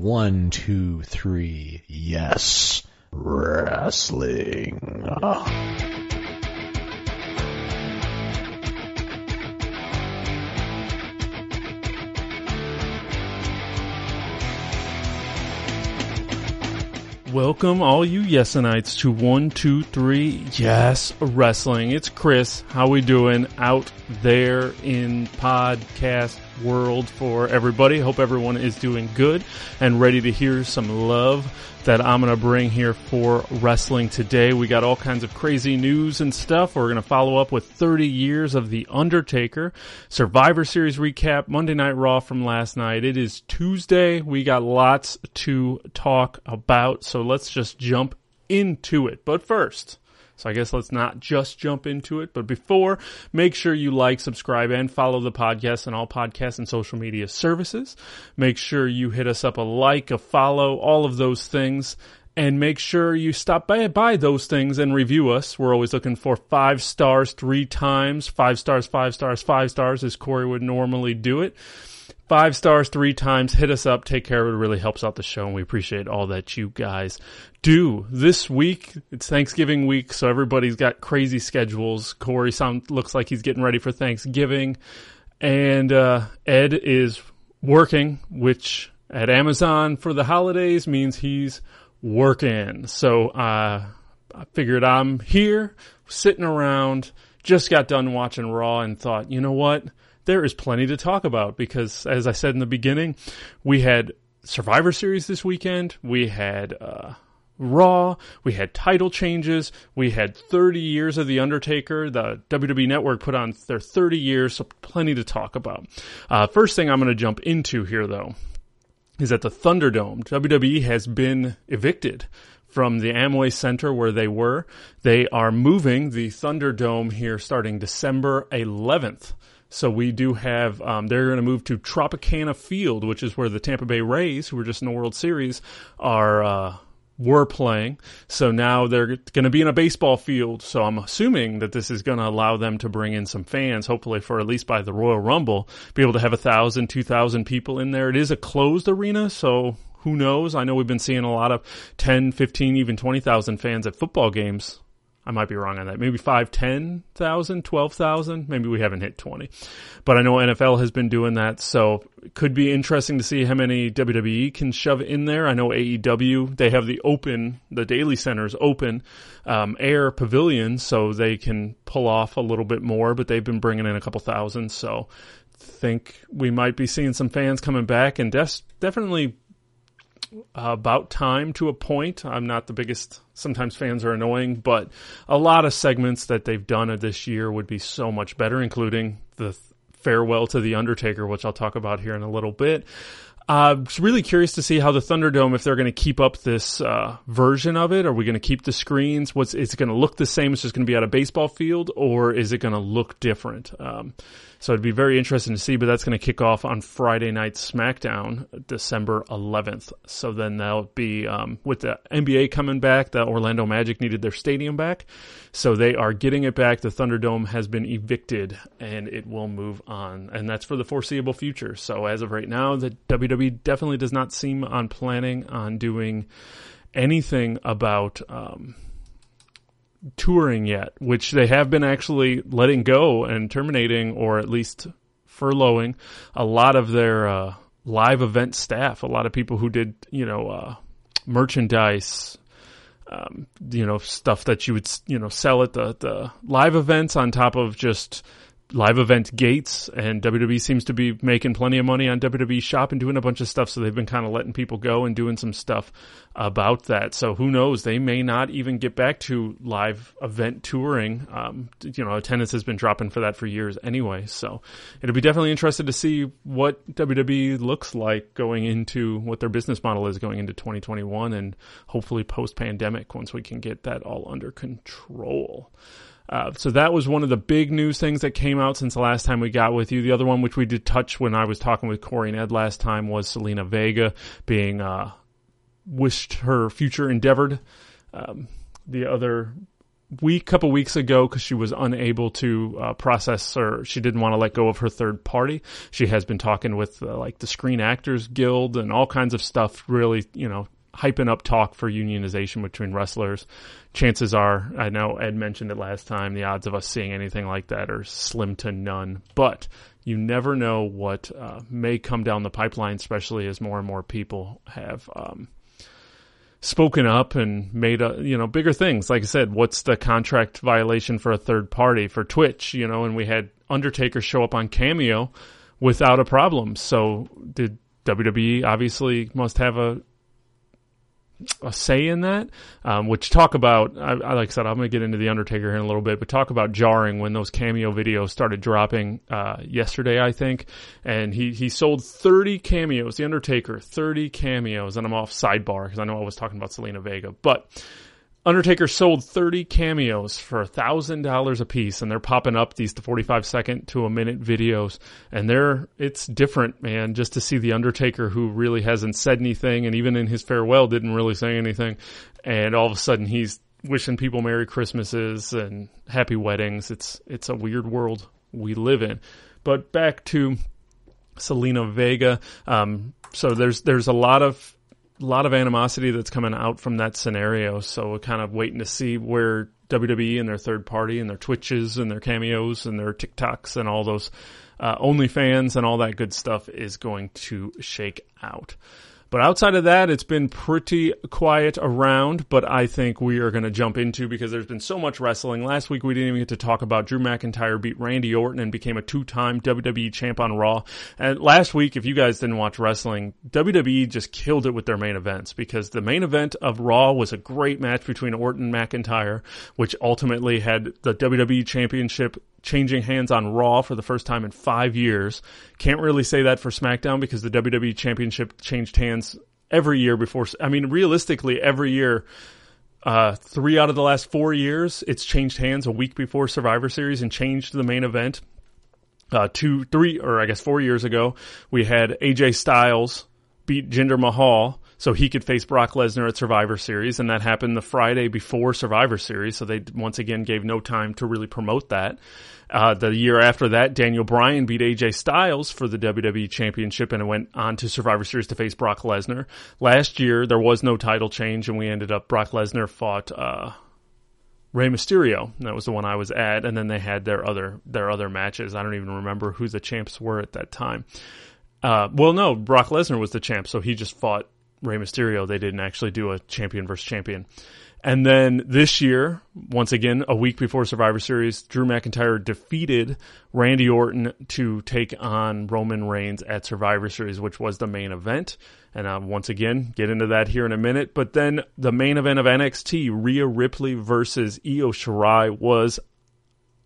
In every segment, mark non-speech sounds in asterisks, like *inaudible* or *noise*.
One, two, three. Yes. Wrestling. Welcome, all you Yesenites, to one, two, three, yes, wrestling. It's Chris. How we doing out there in podcast world for everybody? Hope everyone is doing good and ready to hear some love that I'm going to bring here for wrestling today. We got all kinds of crazy news and stuff. We're going to follow up with 30 years of The Undertaker, Survivor Series recap, Monday Night Raw from last night. It is Tuesday. We got lots to talk about. So let's just jump into it. But first, so I guess let's not just jump into it. But before, make sure you like, subscribe, and follow the podcast and all podcasts and social media services. Make sure you hit us up a like, a follow, all of those things. And make sure you stop by, by those things and review us. We're always looking for five stars three times. Five stars, five stars, five stars, as Corey would normally do it five stars three times. Hit us up. Take care of it. it. really helps out the show, and we appreciate all that you guys do. This week, it's Thanksgiving week, so everybody's got crazy schedules. Corey sound looks like he's getting ready for Thanksgiving, and uh, Ed is working, which at Amazon for the holidays means he's working. So uh, I figured I'm here, sitting around. Just got done watching Raw and thought, you know what? there is plenty to talk about because, as I said in the beginning, we had Survivor Series this weekend. We had uh, Raw. We had title changes. We had 30 years of The Undertaker. The WWE Network put on their 30 years, so plenty to talk about. Uh, first thing I'm going to jump into here, though, is that the Thunderdome. WWE has been evicted from the Amway Center where they were. They are moving the Thunderdome here starting December 11th. So we do have, um, they're going to move to Tropicana Field, which is where the Tampa Bay Rays, who were just in the World Series, are, uh, were playing. So now they're going to be in a baseball field. So I'm assuming that this is going to allow them to bring in some fans, hopefully for at least by the Royal Rumble, be able to have a thousand, two thousand people in there. It is a closed arena. So who knows? I know we've been seeing a lot of 10, 15, even 20,000 fans at football games I might be wrong on that. Maybe 5, 10,000, 12,000. Maybe we haven't hit 20. But I know NFL has been doing that. So it could be interesting to see how many WWE can shove in there. I know AEW, they have the open, the daily centers open, um, air pavilion so they can pull off a little bit more, but they've been bringing in a couple thousand. So think we might be seeing some fans coming back and def- definitely about time to a point. I'm not the biggest, sometimes fans are annoying, but a lot of segments that they've done this year would be so much better, including the farewell to The Undertaker, which I'll talk about here in a little bit. Uh, really curious to see how the Thunderdome, if they're going to keep up this uh, version of it. Are we going to keep the screens? What's is it going to look the same? It's just going to be at a baseball field, or is it going to look different? Um, so it'd be very interesting to see, but that's going to kick off on Friday night SmackDown, December 11th. So then that'll be, um, with the NBA coming back, the Orlando Magic needed their stadium back. So they are getting it back. The Thunderdome has been evicted and it will move on. And that's for the foreseeable future. So as of right now, the WWE definitely does not seem on planning on doing anything about, um, touring yet, which they have been actually letting go and terminating or at least furloughing a lot of their uh, live event staff. A lot of people who did, you know, uh, merchandise, um, you know, stuff that you would, you know, sell at the, the live events on top of just live event gates and WWE seems to be making plenty of money on WWE shop and doing a bunch of stuff. So they've been kind of letting people go and doing some stuff about that. So who knows? They may not even get back to live event touring. Um, you know, attendance has been dropping for that for years anyway. So it'll be definitely interested to see what WWE looks like going into what their business model is going into 2021 and hopefully post pandemic once we can get that all under control. Uh, so that was one of the big news things that came out since the last time we got with you. The other one, which we did touch when I was talking with Corey and Ed last time, was Zelina Vega being uh, wished her future endeavored. Um, the other week, couple weeks ago, because she was unable to uh, process or she didn't want to let go of her third party. She has been talking with uh, like the Screen Actors Guild and all kinds of stuff, really, you know, hyping up talk for unionization between wrestlers. Chances are, I know Ed mentioned it last time, the odds of us seeing anything like that are slim to none. But you never know what uh, may come down the pipeline, especially as more and more people have. Um, spoken up and made a, you know bigger things. Like I said, what's the contract violation for a third party for Twitch? You know, and we had Undertaker show up on Cameo without a problem. So did WWE obviously must have a a say in that, um, which talk about, I, I, like I said, I'm going to get into The Undertaker here in a little bit, but talk about jarring when those cameo videos started dropping, uh, yesterday, I think. And he, he sold 30 cameos, The Undertaker, 30 cameos. And I'm off sidebar because I know I was talking about Zelina Vega, but Undertaker sold 30 cameos for $1,000 a piece and they're popping up these 45 second to a minute videos and they're, it's different, man, just to see the Undertaker who really hasn't said anything and even in his farewell didn't really say anything. And all of a sudden he's wishing people Merry Christmases and happy weddings. It's, it's a weird world we live in. But back to Zelina Vega. Um, so there's, there's a lot of a lot of animosity that's coming out from that scenario. So we're kind of waiting to see where WWE and their third party and their Twitches and their cameos and their TikToks and all those uh, OnlyFans and all that good stuff is going to shake out. But outside of that, it's been pretty quiet around, but I think we are going to jump into because there's been so much wrestling. Last week we didn't even get to talk about Drew McIntyre beat Randy Orton and became a two-time WWE champ on Raw. And last week, if you guys didn't watch wrestling, WWE just killed it with their main events because the main event of Raw was a great match between Orton and McIntyre, which ultimately had the WWE championship changing hands on Raw for the first time in five years. Can't really say that for SmackDown because the WWE Championship changed hands every year before. I mean, realistically, every year, uh, three out of the last four years, it's changed hands a week before Survivor Series and changed the main event. Uh, two, three, or I guess four years ago, we had AJ Styles beat Jinder Mahal so he could face Brock Lesnar at Survivor Series, and that happened the Friday before Survivor Series. So they once again gave no time to really promote that. Uh, the year after that, Daniel Bryan beat AJ Styles for the WWE Championship and went on to Survivor Series to face Brock Lesnar. Last year, there was no title change, and we ended up Brock Lesnar fought. Uh, Rey Mysterio. That was the one I was at, and then they had their other their other matches. I don't even remember who the champs were at that time. Uh, well, no, Brock Lesnar was the champ, so he just fought Rey Mysterio, they didn't actually do a champion versus champion. And then this year, once again, a week before Survivor Series, Drew McIntyre defeated Randy Orton to take on Roman Reigns at Survivor Series, which was the main event. And uh, once again, get into that here in a minute. But then the main event of NXT, Rhea Ripley versus Io Shirai, was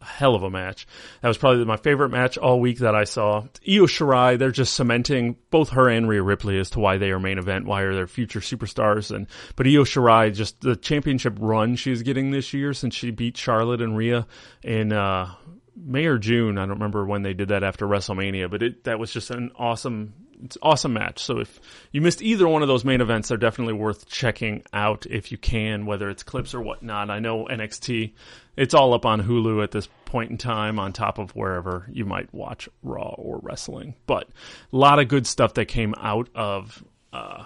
hell of a match. That was probably my favorite match all week that I saw. Io Shirai, they're just cementing both her and Rhea Ripley as to why they are main event, why are they future superstars. And but Io Shirai, just the championship run she's getting this year since she beat Charlotte and Rhea in uh, May or June. I don't remember when they did that after WrestleMania, but it that was just an awesome it's awesome match. So if you missed either one of those main events, they're definitely worth checking out if you can, whether it's clips or whatnot. I know NXT, it's all up on Hulu at this point in time, on top of wherever you might watch Raw or wrestling. But a lot of good stuff that came out of uh,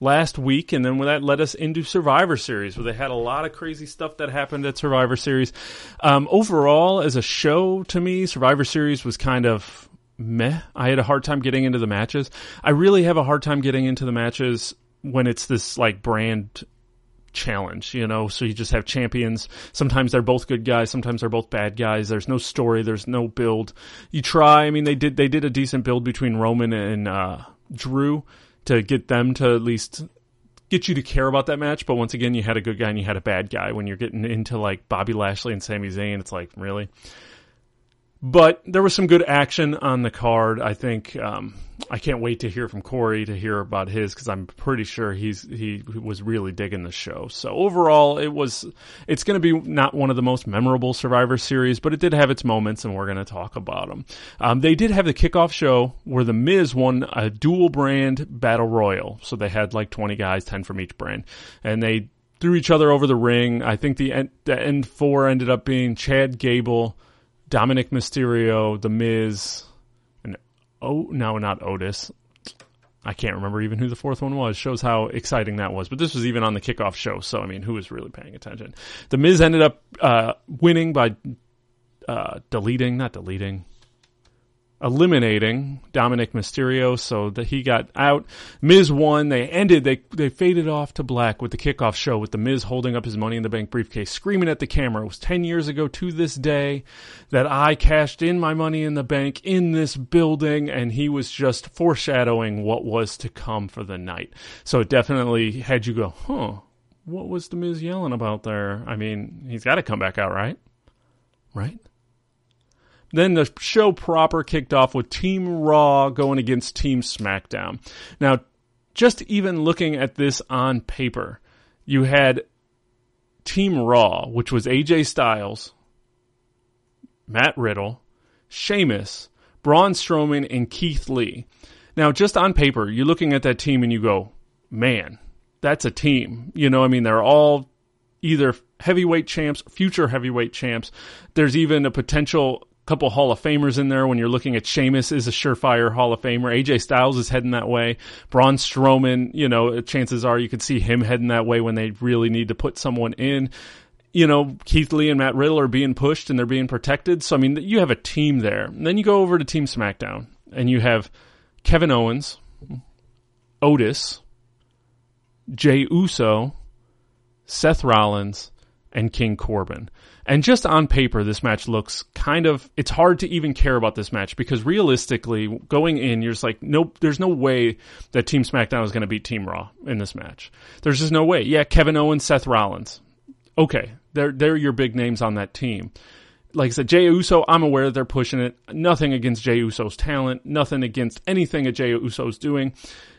last week, and then that led us into Survivor Series, where they had a lot of crazy stuff that happened at Survivor Series. Um, overall, as a show, to me, Survivor Series was kind of meh. I had a hard time getting into the matches. I really have a hard time getting into the matches when it's this like brand challenge, you know. So you just have champions. Sometimes they're both good guys, sometimes they're both bad guys. There's no story, there's no build. You try. I mean, they did they did a decent build between Roman and uh, Drew to get them to at least get you to care about that match. But once again, you had a good guy and you had a bad guy. When you're getting into like Bobby Lashley and Sami Zayn, it's like really. But there was some good action on the card. I think um, I can't wait to hear from Corey to hear about his because I'm pretty sure he's he was really digging the show. So overall, it was it's going to be not one of the most memorable Survivor Series, but it did have its moments, and we're going to talk about them. Um, they did have the kickoff show where the Miz won a dual brand battle royal, so they had like 20 guys, 10 from each brand, and they threw each other over the ring. I think the end, the end four ended up being Chad Gable, Dominic Mysterio, The Miz, and oh no, not Otis. I can't remember even who the fourth one was. Shows how exciting that was. But this was even on the kickoff show, so I mean, who was really paying attention? The Miz ended up uh, winning by uh, deleting, not deleting, eliminating Dominic Mysterio, so that he got out. Miz won. They ended. They they faded off to black with the kickoff show with the Miz holding up his Money in the Bank briefcase, screaming at the camera. It was ten years ago to this day that I cashed in my Money in the Bank in this building, and he was just foreshadowing what was to come for the night. So it definitely had you go, huh? What was the Miz yelling about there? I mean, he's got to come back out, right? Right? Then the show proper kicked off with Team Raw going against Team SmackDown. Now, just even looking at this on paper, you had Team Raw, which was AJ Styles, Matt Riddle, Sheamus, Braun Strowman, and Keith Lee. Now, just on paper, you're looking at that team and you go, man, that's a team. You know, I mean, they're all either heavyweight champs, future heavyweight champs. There's even a potential couple Hall of Famers in there when you're looking at Sheamus is a surefire Hall of Famer. AJ Styles is heading that way. Braun Strowman, you know, chances are you could see him heading that way when they really need to put someone in. You know, Keith Lee and Matt Riddle are being pushed and they're being protected. So, I mean, you have a team there. And then you go over to Team SmackDown and you have Kevin Owens, Otis, Jey Uso, Seth Rollins, and King Corbin. And just on paper, this match looks kind of, it's hard to even care about this match because realistically, going in, you're just like, nope, there's no way that Team SmackDown is going to beat Team Raw in this match. There's just no way. Yeah, Kevin Owens, Seth Rollins. Okay, they're, they're your big names on that team. Like I said, Jey Uso, I'm aware that they're pushing it. Nothing against Jey Uso's talent, nothing against anything that Jey Uso's doing.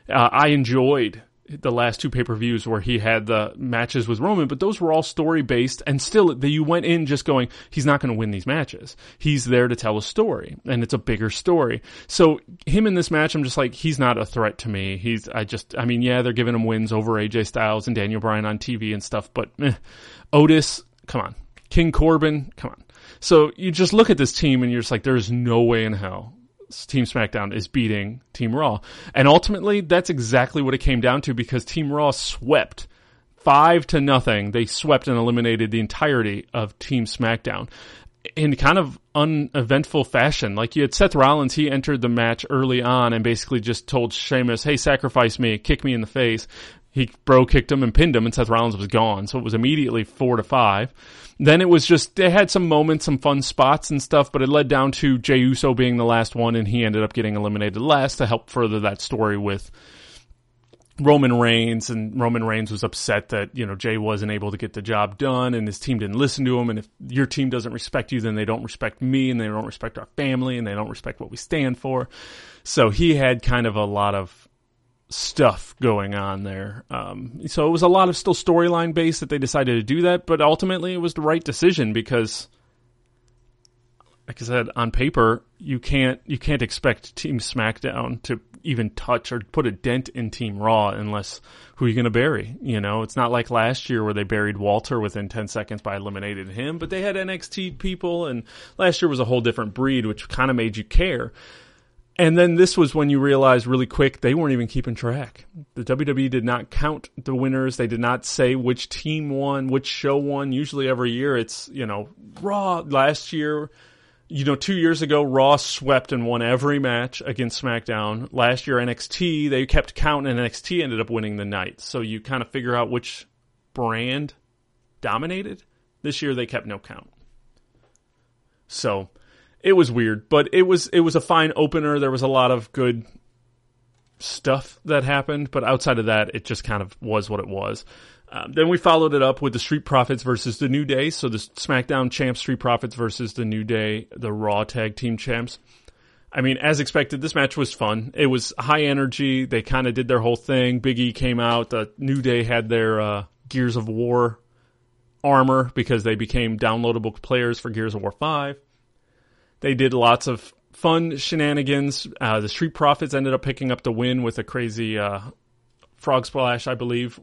Uh, I enjoyed the last two pay per views where he had the matches with Roman, but those were all story based, and still you went in just going, he's not going to win these matches. He's there to tell a story, and it's a bigger story. So him in this match, I'm just like, he's not a threat to me. He's, I just, I mean, yeah, they're giving him wins over AJ Styles and Daniel Bryan on TV and stuff, but eh. Otis, come on, King Corbin, come on. So you just look at this team and you're just like, there's no way in hell Team SmackDown is beating Team Raw. And ultimately, that's exactly what it came down to because Team Raw swept five to nothing. They swept and eliminated the entirety of Team SmackDown in kind of uneventful fashion. Like you had Seth Rollins, he entered the match early on and basically just told Sheamus, "Hey, sacrifice me, kick me in the face." He bro kicked him and pinned him, and Seth Rollins was gone. So it was immediately four to five. Then it was just they had some moments, some fun spots and stuff, but it led down to Jey Uso being the last one, and he ended up getting eliminated last to help further that story with Roman Reigns, and Roman Reigns was upset that you know Jey wasn't able to get the job done, and his team didn't listen to him. And if your team doesn't respect you, then they don't respect me, and they don't respect our family, and they don't respect what we stand for. So he had kind of a lot of stuff going on there. Um, so it was a lot of still storyline based that they decided to do that, but ultimately it was the right decision because, like I said, on paper you can't you can't expect Team SmackDown to even touch or put a dent in Team Raw unless who are you going to bury? You know, it's not like last year where they buried Walter within 10 seconds by eliminating him, but they had NXT people and last year was a whole different breed, which kind of made you care. And then this was when you realized really quick they weren't even keeping track. The WWE did not count the winners. They did not say which team won, which show won. Usually every year it's, you know, Raw last year, you know, two years ago, Raw swept and won every match against SmackDown. Last year, NXT, they kept count and NXT ended up winning the night. So you kind of figure out which brand dominated. This year, they kept no count. So it was weird, but it was it was a fine opener. There was a lot of good stuff that happened, but outside of that, it just kind of was what it was. Um, then we followed it up with the Street Profits versus the New Day. So the SmackDown champs, Street Profits versus the New Day, the Raw Tag Team champs. I mean, as expected, this match was fun. It was high energy. They kind of did their whole thing. Big E came out. The New Day had their uh, Gears of War armor because they became downloadable players for Gears of War 5. They did lots of fun shenanigans. Uh, the Street Profits ended up picking up the win with a crazy uh, frog splash, I believe.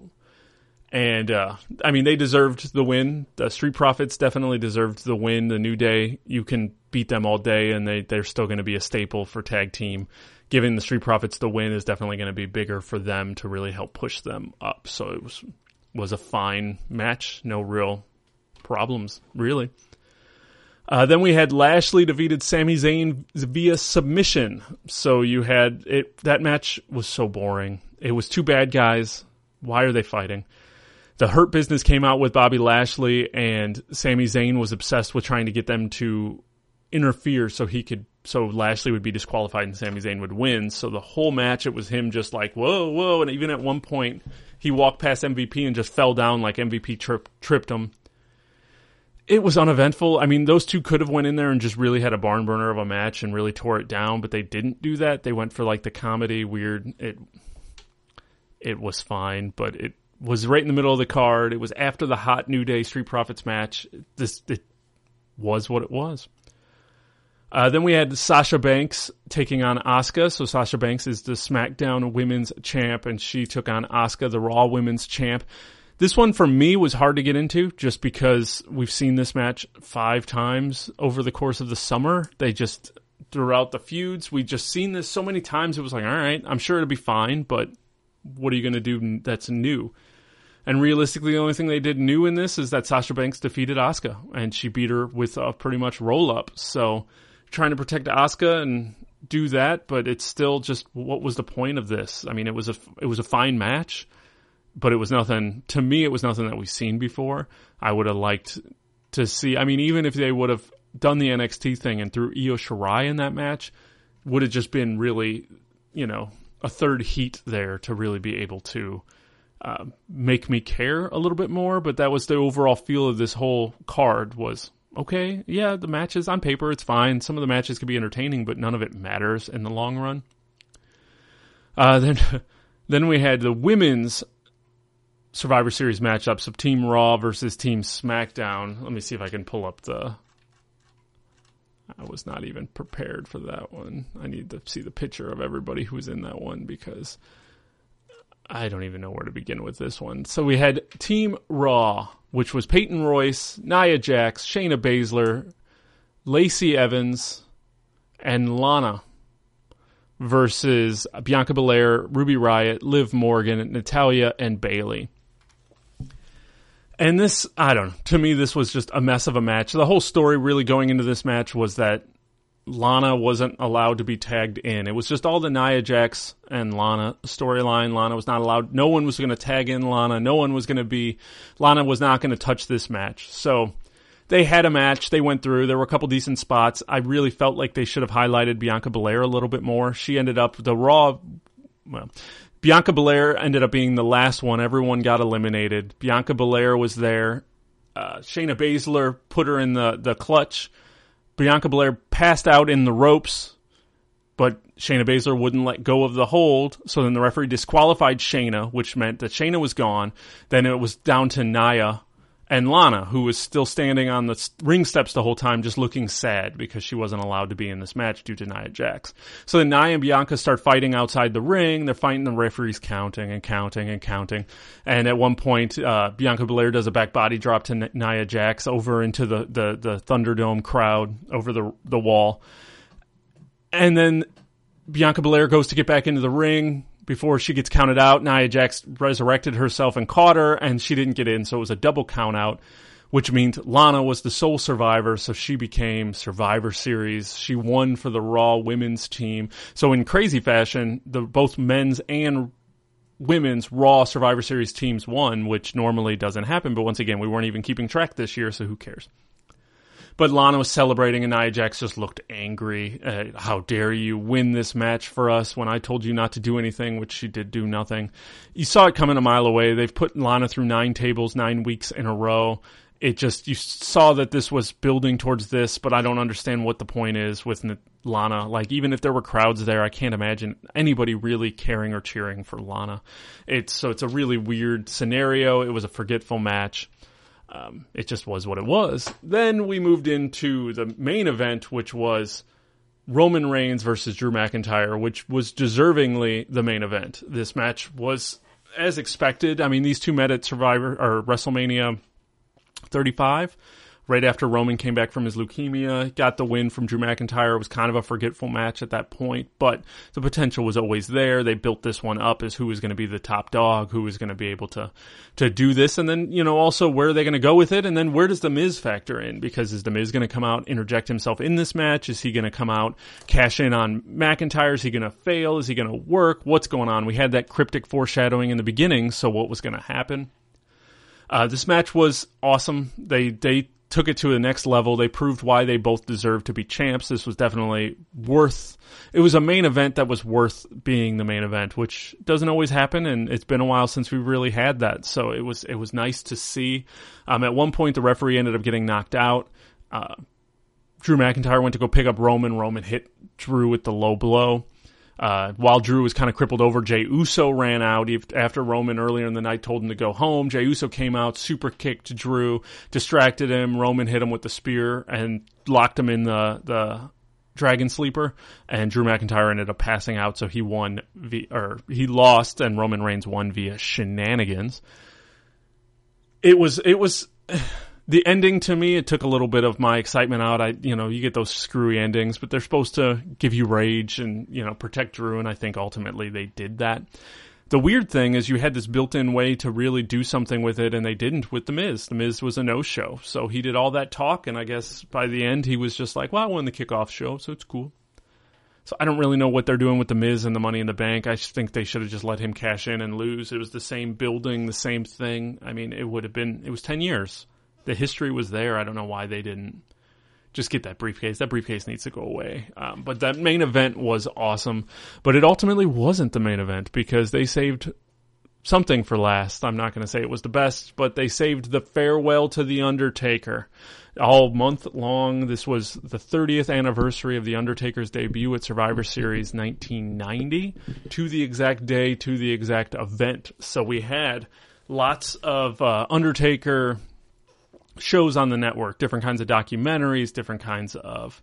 And uh, I mean, they deserved the win. The Street Profits definitely deserved the win. The New Day, you can beat them all day, and they they're still going to be a staple for tag team. Giving the Street Profits the win is definitely going to be bigger for them to really help push them up. So it was was a fine match. No real problems, really. Uh, then we had Lashley defeated Sami Zayn via submission. So you had it. That match was so boring. It was two bad guys. Why are they fighting? The Hurt Business came out with Bobby Lashley, and Sami Zayn was obsessed with trying to get them to interfere so he could, so Lashley would be disqualified and Sami Zayn would win. So the whole match, it was him just like, whoa, whoa. And even at one point, he walked past MVP and just fell down like MVP trip, tripped him it was uneventful. I mean, those two could have went in there and just really had a barn burner of a match and really tore it down, but they didn't do that. They went for like the comedy weird. It it was fine, but it was right in the middle of the card. It was after the hot New Day Street Profits match. This it was what it was. Uh, then we had Sasha Banks taking on Asuka. So Sasha Banks is the SmackDown Women's Champ, and she took on Asuka, the Raw Women's Champ. This one for me was hard to get into just because we've seen this match five times over the course of the summer. They just, throughout the feuds, we just seen this so many times. It was like, all right, I'm sure it'll be fine, but what are you going to do that's new? And realistically, the only thing they did new in this is that Sasha Banks defeated Asuka, and she beat her with a pretty much roll up. So, trying to protect Asuka and do that, but it's still just what was the point of this? I mean, it was a it was a fine match but it was nothing to me. It was nothing that we've seen before. I would have liked to see. I mean, even if they would have done the NXT thing and threw Io Shirai in that match, would have just been really, you know, a third heat there to really be able to uh, make me care a little bit more. But that was the overall feel of this whole card was okay. Yeah, the matches on paper it's fine. Some of the matches could be entertaining, but none of it matters in the long run. Uh, *laughs* then, then we had the women's Survivor Series matchups of Team Raw versus Team SmackDown. Let me see if I can pull up the. I was not even prepared for that one. I need to see the picture of everybody who was in that one because I don't even know where to begin with this one. So we had Team Raw, which was Peyton Royce, Nia Jax, Shayna Baszler, Lacey Evans, and Lana versus Bianca Belair, Ruby Riott, Liv Morgan, Natalya, and Bayley. And this, I don't know. To me, this was just a mess of a match. The whole story really going into this match was that Lana wasn't allowed to be tagged in. It was just all the Nia Jax and Lana storyline. Lana was not allowed. No one was going to tag in Lana. No one was going to be. Lana was not going to touch this match. So they had a match. They went through. There were a couple decent spots. I really felt like they should have highlighted Bianca Belair a little bit more. She ended up the Raw. Well, Bianca Belair ended up being the last one. Everyone got eliminated. Bianca Belair was there. Uh, Shayna Baszler put her in the, the clutch. Bianca Belair passed out in the ropes, but Shayna Baszler wouldn't let go of the hold. So then the referee disqualified Shayna, which meant that Shayna was gone. Then it was down to Nia and Lana, who was still standing on the ring steps the whole time, just looking sad because she wasn't allowed to be in this match due to Nia Jax. So then Nia and Bianca start fighting outside the ring. They're fighting the referees counting and counting and counting. And at one point, uh, Bianca Belair does a back body drop to Nia Jax over into the, the, the Thunderdome crowd over the, the wall. And then Bianca Belair goes to get back into the ring before she gets counted out, Nia Jax resurrected herself and caught her, and she didn't get in, so it was a double count out, which means Lana was the sole survivor, so she became Survivor Series. She won for the Raw women's team. So in crazy fashion, the both men's and women's Raw Survivor Series teams won, which normally doesn't happen. But once again, we weren't even keeping track this year, so who cares? But Lana was celebrating, and Nia Jax just looked angry. Uh, how dare you win this match for us when I told you not to do anything, which she did do nothing. You saw it coming a mile away. They've put Lana through nine tables, nine weeks in a row. It just, you saw that this was building towards this, but I don't understand what the point is with Lana. Like, even if there were crowds there, I can't imagine anybody really caring or cheering for Lana. It's, so it's a really weird scenario. It was a forgetful match. Um, it just was what it was. Then we moved into the main event, which was Roman Reigns versus Drew McIntyre, which was deservingly the main event. This match was as expected. I mean, these two met at Survivor or WrestleMania 35 right after Roman came back from his leukemia, got the win from Drew McIntyre. It was kind of a forgetful match at that point, but the potential was always there. They built this one up as who was going to be the top dog, who was going to be able to to do this, and then you know also where are they going to go with it, and then where does the Miz factor in? Because is the Miz going to come out interject himself in this match? Is he going to come out cash in on McIntyre? Is he going to fail? Is he going to work? What's going on? We had that cryptic foreshadowing in the beginning, so what was going to happen? Uh, this match was awesome. They they took it to the next level. They proved why they both deserved to be champs. This was definitely worth. It was a main event that was worth being the main event, which doesn't always happen, and it's been a while since we really had that. So it was it was nice to see. Um, at one point, the referee ended up getting knocked out. Uh, Drew McIntyre went to go pick up Roman. Roman hit Drew with the low blow. Uh, while Drew was kind of crippled over, Jey Uso ran out after Roman earlier in the night told him to go home. Jey Uso came out, super kicked Drew, distracted him. Roman hit him with the spear and locked him in the the Dragon Sleeper, and Drew McIntyre ended up passing out, so he won via, or he lost, and Roman Reigns won via shenanigans. It was it was the ending to me, it took a little bit of my excitement out. I, you know, you get those screwy endings, but they're supposed to give you rage and, you know, protect Drew. And I think ultimately they did that. The weird thing is you had this built-in way to really do something with it, and they didn't with The Miz. The Miz was a no-show, so he did all that talk, and I guess by the end he was just like, "Well, I won the kickoff show, so it's cool." So I don't really know what they're doing with The Miz and the Money in the Bank. I think they should have just let him cash in and lose. It was the same building, the same thing. I mean, it would have been. It was ten years the history was there. I don't know why they didn't just get that briefcase. That briefcase needs to go away. Um, but that main event was awesome. But it ultimately wasn't the main event because they saved something for last. I'm not going to say it was the best, but they saved the farewell to the Undertaker. All month long, this was the 30th anniversary of the Undertaker's debut at Survivor Series 1990 to the exact day, to the exact event. So we had lots of uh, Undertaker shows on the network, different kinds of documentaries, different kinds of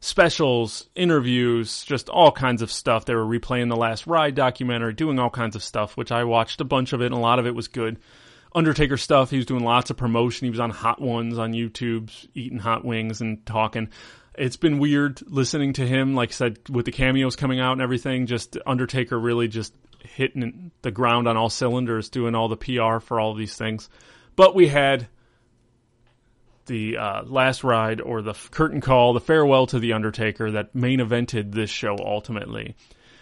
specials, interviews, just all kinds of stuff. They were replaying the Last Ride documentary, doing all kinds of stuff, which I watched a bunch of it, and a lot of it was good. Undertaker stuff, he was doing lots of promotion. He was on Hot Ones on YouTube, eating hot wings and talking. It's been weird listening to him, like I said, with the cameos coming out and everything. Just Undertaker really just hitting the ground on all cylinders, doing all the PR for all these things. But we had the uh, last ride or the curtain call, the farewell to the Undertaker that main evented this show ultimately.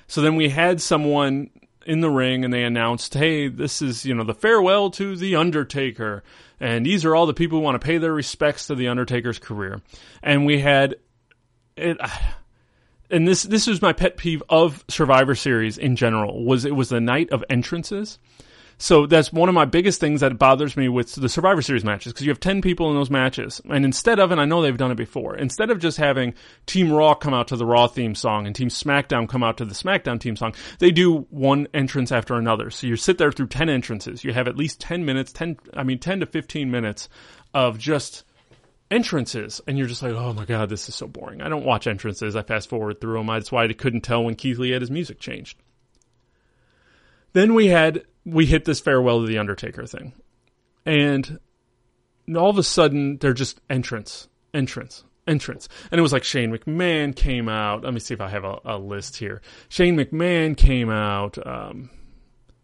So then we had someone in the ring and they announced, "Hey, this is you know the farewell to the Undertaker, and these are all the people who want to pay their respects to the Undertaker's career." And we had it. *sighs* And this this was my pet peeve of Survivor Series in general was it was the night of entrances so that's one of my biggest things that bothers me with the Survivor Series matches because you have 10 people in those matches. And instead of, and I know they've done it before, instead of just having Team Raw come out to the Raw theme song and Team SmackDown come out to the SmackDown theme song, they do one entrance after another. So you sit there through 10 entrances. You have at least 10 minutes, 10, I mean, 10 to 15 minutes of just entrances and you're just like oh my god this is so boring i don't watch entrances i fast forward through them that's why i couldn't tell when keith lee had his music changed then we had we hit this farewell to the Undertaker thing, and all of a sudden they're just entrance, entrance, entrance, and it was like Shane McMahon came out. Let me see if I have a, a list here. Shane McMahon came out. Um,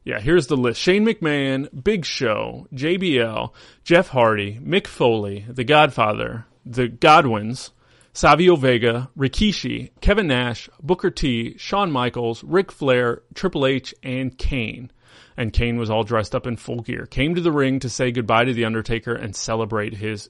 yeah, here's the list: Shane McMahon, Big Show, JBL, Jeff Hardy, Mick Foley, The Godfather, The Godwinns. Savio Vega, Rikishi, Kevin Nash, Booker T, Shawn Michaels, Ric Flair, Triple H, and Kane and Kane was all dressed up in full gear. Came to the ring to say goodbye to The Undertaker and celebrate his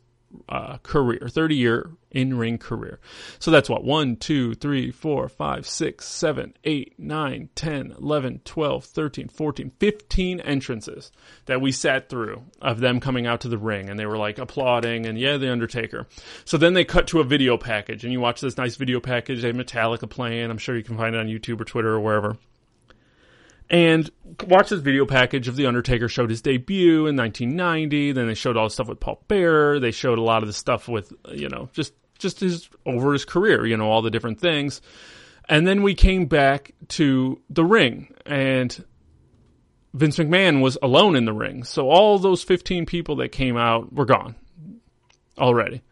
uh, career, 30 year in ring career. So that's what? 1, 2, 3, 4, 5, 6, 7, 8, 9, 10, 11, 12, 13, 14, 15 entrances that we sat through of them coming out to the ring and they were like applauding and yeah, The Undertaker. So then they cut to a video package and you watch this nice video package. Have Metallica playing. I'm sure you can find it on YouTube or Twitter or wherever and watched this video package of The Undertaker showed his debut in 1990. Then they showed all the stuff with Paul Bearer. They showed a lot of the stuff with, you know, just, just his, over his career, you know, all the different things. And then we came back to the ring and Vince McMahon was alone in the ring. So all those 15 people that came out were gone already.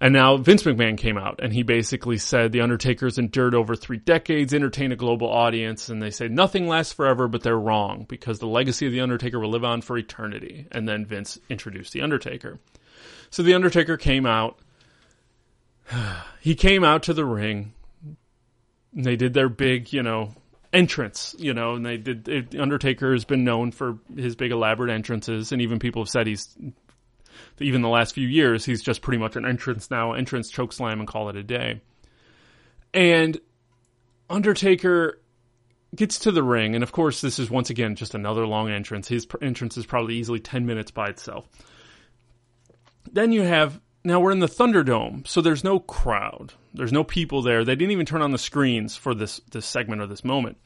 And now Vince McMahon came out and he basically said The Undertaker's endured over three decades, entertained a global audience, and they say nothing lasts forever, but they're wrong because the legacy of The Undertaker will live on for eternity. And then Vince introduced The Undertaker. So The Undertaker came out. *sighs* He came out to the ring. And they did their big, you know, entrance, you know, and they did. Undertaker has been known for his big elaborate entrances, and even people have said he's even the last few years, he's just pretty much an entrance now, entrance choke slam and call it a day. And Undertaker gets to the ring, and of course, this is once again just another long entrance. His entrance is probably easily 10 minutes by itself. Then you have, now we're in the Thunderdome, so there's no crowd. There's no people there. They didn't even turn on the screens for this, this segment or this moment.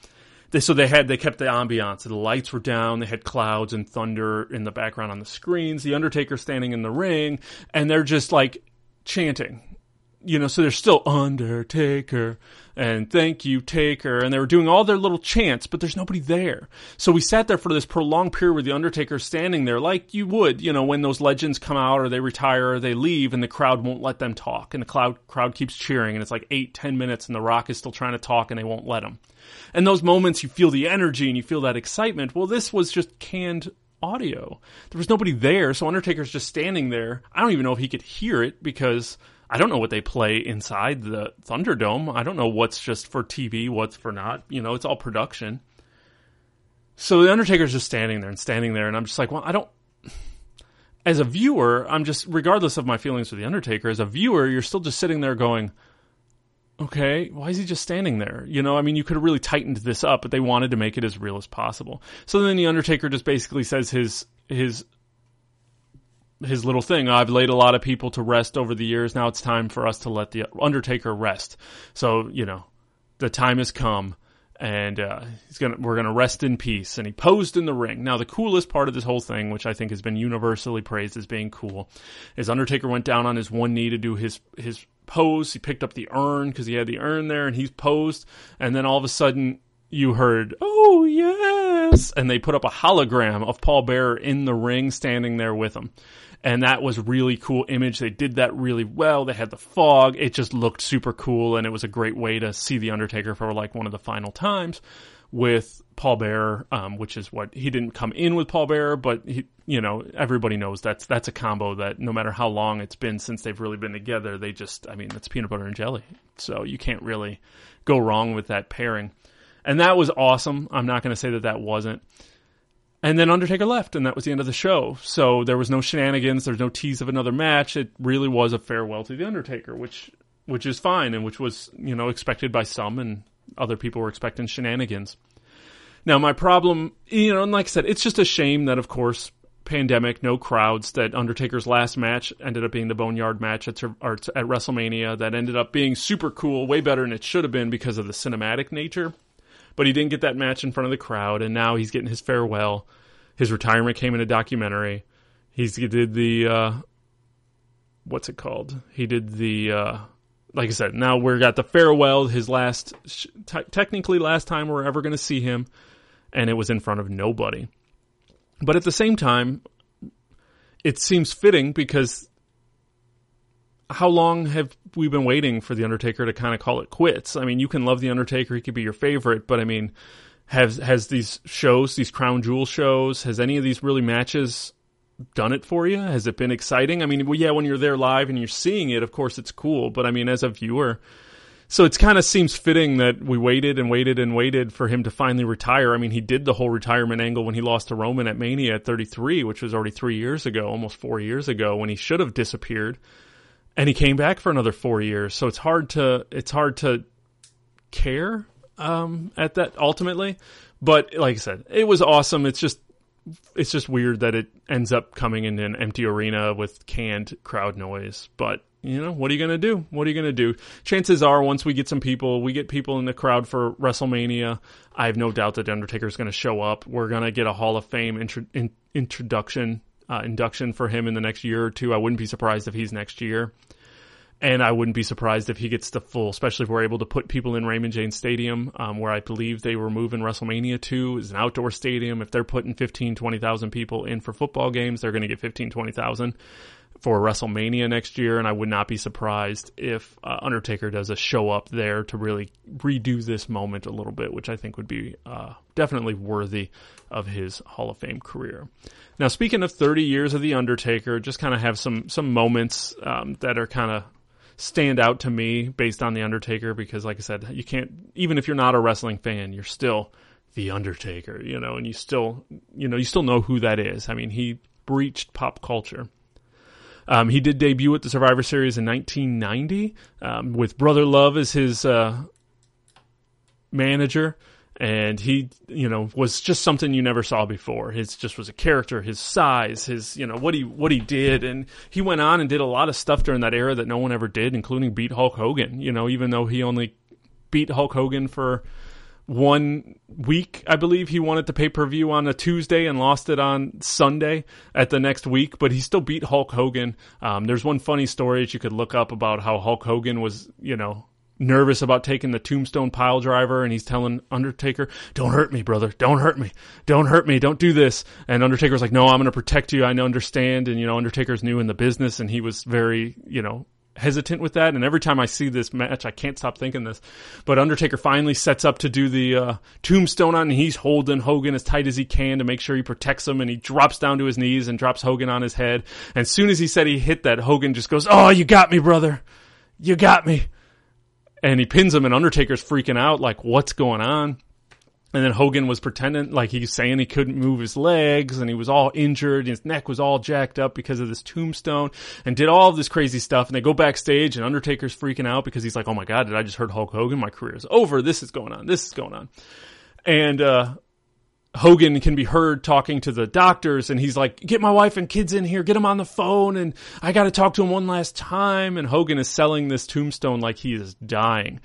They, so they had they kept the ambiance. The lights were down. They had clouds and thunder in the background on the screens. The Undertaker standing in the ring, and they're just like chanting. You know, so they're still Undertaker and thank you Taker, and they were doing all their little chants, but there's nobody there. So we sat there for this prolonged period with the Undertaker standing there, like you would, you know, when those legends come out or they retire or they leave, and the crowd won't let them talk, and the crowd crowd keeps cheering, and it's like eight, ten minutes, and the Rock is still trying to talk, and they won't let him. And those moments you feel the energy and you feel that excitement. Well, this was just canned audio. There was nobody there, so Undertaker's just standing there. I don't even know if he could hear it because I don't know what they play inside the Thunderdome. I don't know what's just for TV, what's for not. You know, it's all production. So the Undertaker's just standing there and standing there, and I'm just like, well, I don't. As a viewer, I'm just, regardless of my feelings for the Undertaker, as a viewer, you're still just sitting there going, okay, why is he just standing there? You know, I mean, you could have really tightened this up, but they wanted to make it as real as possible. So then the Undertaker just basically says his his his little thing. I've laid a lot of people to rest over the years. Now it's time for us to let the Undertaker rest. So you know, the time has come. And uh, he's gonna, we're gonna rest in peace. And he posed in the ring. Now, the coolest part of this whole thing, which I think has been universally praised as being cool, is Undertaker went down on his one knee to do his his pose. He picked up the urn because he had the urn there and he's posed. And then all of a sudden you heard, oh yes. And they put up a hologram of Paul Bearer in the ring standing there with him. And that was really cool image. They did that really well. They had the fog. It just looked super cool. And it was a great way to see The Undertaker for like one of the final times with Paul Bearer, um, which is what he didn't come in with Paul Bearer, but he, you know, everybody knows that's that's a combo that no matter how long it's been since they've really been together, they just, I mean, it's peanut butter and jelly. So you can't really go wrong with that pairing. And that was awesome. I'm not going to say that that wasn't. And then Undertaker left, and that was the end of the show. So there was no shenanigans. There's no tease of another match. It really was a farewell to the Undertaker, which which is fine, and which was you know expected by some, and other people were expecting shenanigans. Now, my problem, you know, and like I said, it's just a shame that, of course, pandemic, no crowds, that Undertaker's last match ended up being the Boneyard match at, at WrestleMania that ended up being super cool, way better than it should have been because of the cinematic nature. But he didn't get that match in front of the crowd, and now he's getting his farewell. His retirement came in a documentary. He's, he did the, uh, what's it called? He did the, uh, like I said, now we're got the farewell, his last, technically last time we're ever going to see him, and it was in front of nobody. But at the same time, it seems fitting because how long have we been waiting for the Undertaker to kind of call it quits? I mean, you can love the Undertaker; he could be your favorite, but I mean, has has these shows, these crown jewel shows, has any of these really matches done it for you? Has it been exciting? I mean, well, yeah, when you're there live and you're seeing it, of course it's cool. But I mean, as a viewer, so it kind of seems fitting that we waited and waited and waited for him to finally retire. I mean, he did the whole retirement angle when he lost to Roman at Mania at 33, which was already three years ago, almost four years ago, when he should have disappeared. And he came back for another four years. So it's hard to it's hard to care um, at that ultimately. But like I said, it was awesome. It's just it's just weird that it ends up coming in an empty arena with canned crowd noise. But you know, what are you going to do? What are you going to do? Chances are, once we get some people, we get people in the crowd for WrestleMania. I have no doubt that the Undertaker is going to show up. We're going to get a Hall of Fame intro- in- introduction, uh, induction for him in the next year or two. I wouldn't be surprised if he's next year. and I wouldn't be surprised if he gets the full, especially if we're able to put people in Raymond James Stadium, um, where I believe they were moving WrestleMania to is an outdoor stadium. If they're putting 15, 20,000 people in for football games, they're going to get 15, 20,000 for WrestleMania next year, and I would not be surprised if uh, Undertaker does a show up there to really redo this moment a little bit, which I think would be uh, definitely worthy of his Hall of Fame career. Now, speaking of 30 years of the Undertaker, just kind of have some some moments um, that are kind of stand out to me based on the Undertaker because, like I said, you can't even if you're not a wrestling fan, you're still the Undertaker, you know, and you still you know you still know who that is. I mean, he breached pop culture. Um, he did debut at the Survivor Series in 1990 um, with Brother Love as his uh, manager. And he, you know, was just something you never saw before. His just was a character, his size, his, you know, what he what he did, and he went on and did a lot of stuff during that era that no one ever did, including beat Hulk Hogan. You know, even though he only beat Hulk Hogan for one week. I believe he wanted the pay per view on a Tuesday and lost it on Sunday at the next week, but he still beat Hulk Hogan. Um, there's one funny story that you could look up about how Hulk Hogan was, you know, nervous about taking the tombstone pile driver and he's telling Undertaker, Don't hurt me, brother. Don't hurt me. Don't hurt me. Don't do this. And Undertaker's like, No, I'm going to protect you. I understand. And, you know, Undertaker's new in the business and he was very, you know, hesitant with that. And every time I see this match, I can't stop thinking this. But Undertaker finally sets up to do the uh, tombstone on, and he's holding Hogan as tight as he can to make sure he protects him. And he drops down to his knees and drops Hogan on his head. And as soon as he said he hit that, Hogan just goes, "Oh, you got me, brother. You got me." And he pins him, and Undertaker's freaking out, like, "What's going on?" And then Hogan was pretending like he's saying he couldn't move his legs and he was all injured. And his neck was all jacked up because of this tombstone and did all this crazy stuff. And they go backstage and Undertaker's freaking out because he's like, Oh my God, did I just hurt Hulk Hogan? My career is over. This is going on. This is going on. And, uh, Hogan can be heard talking to the doctors and he's like, get my wife and kids in here, get them on the phone and I got to talk to him one last time. And Hogan is selling this tombstone like he is dying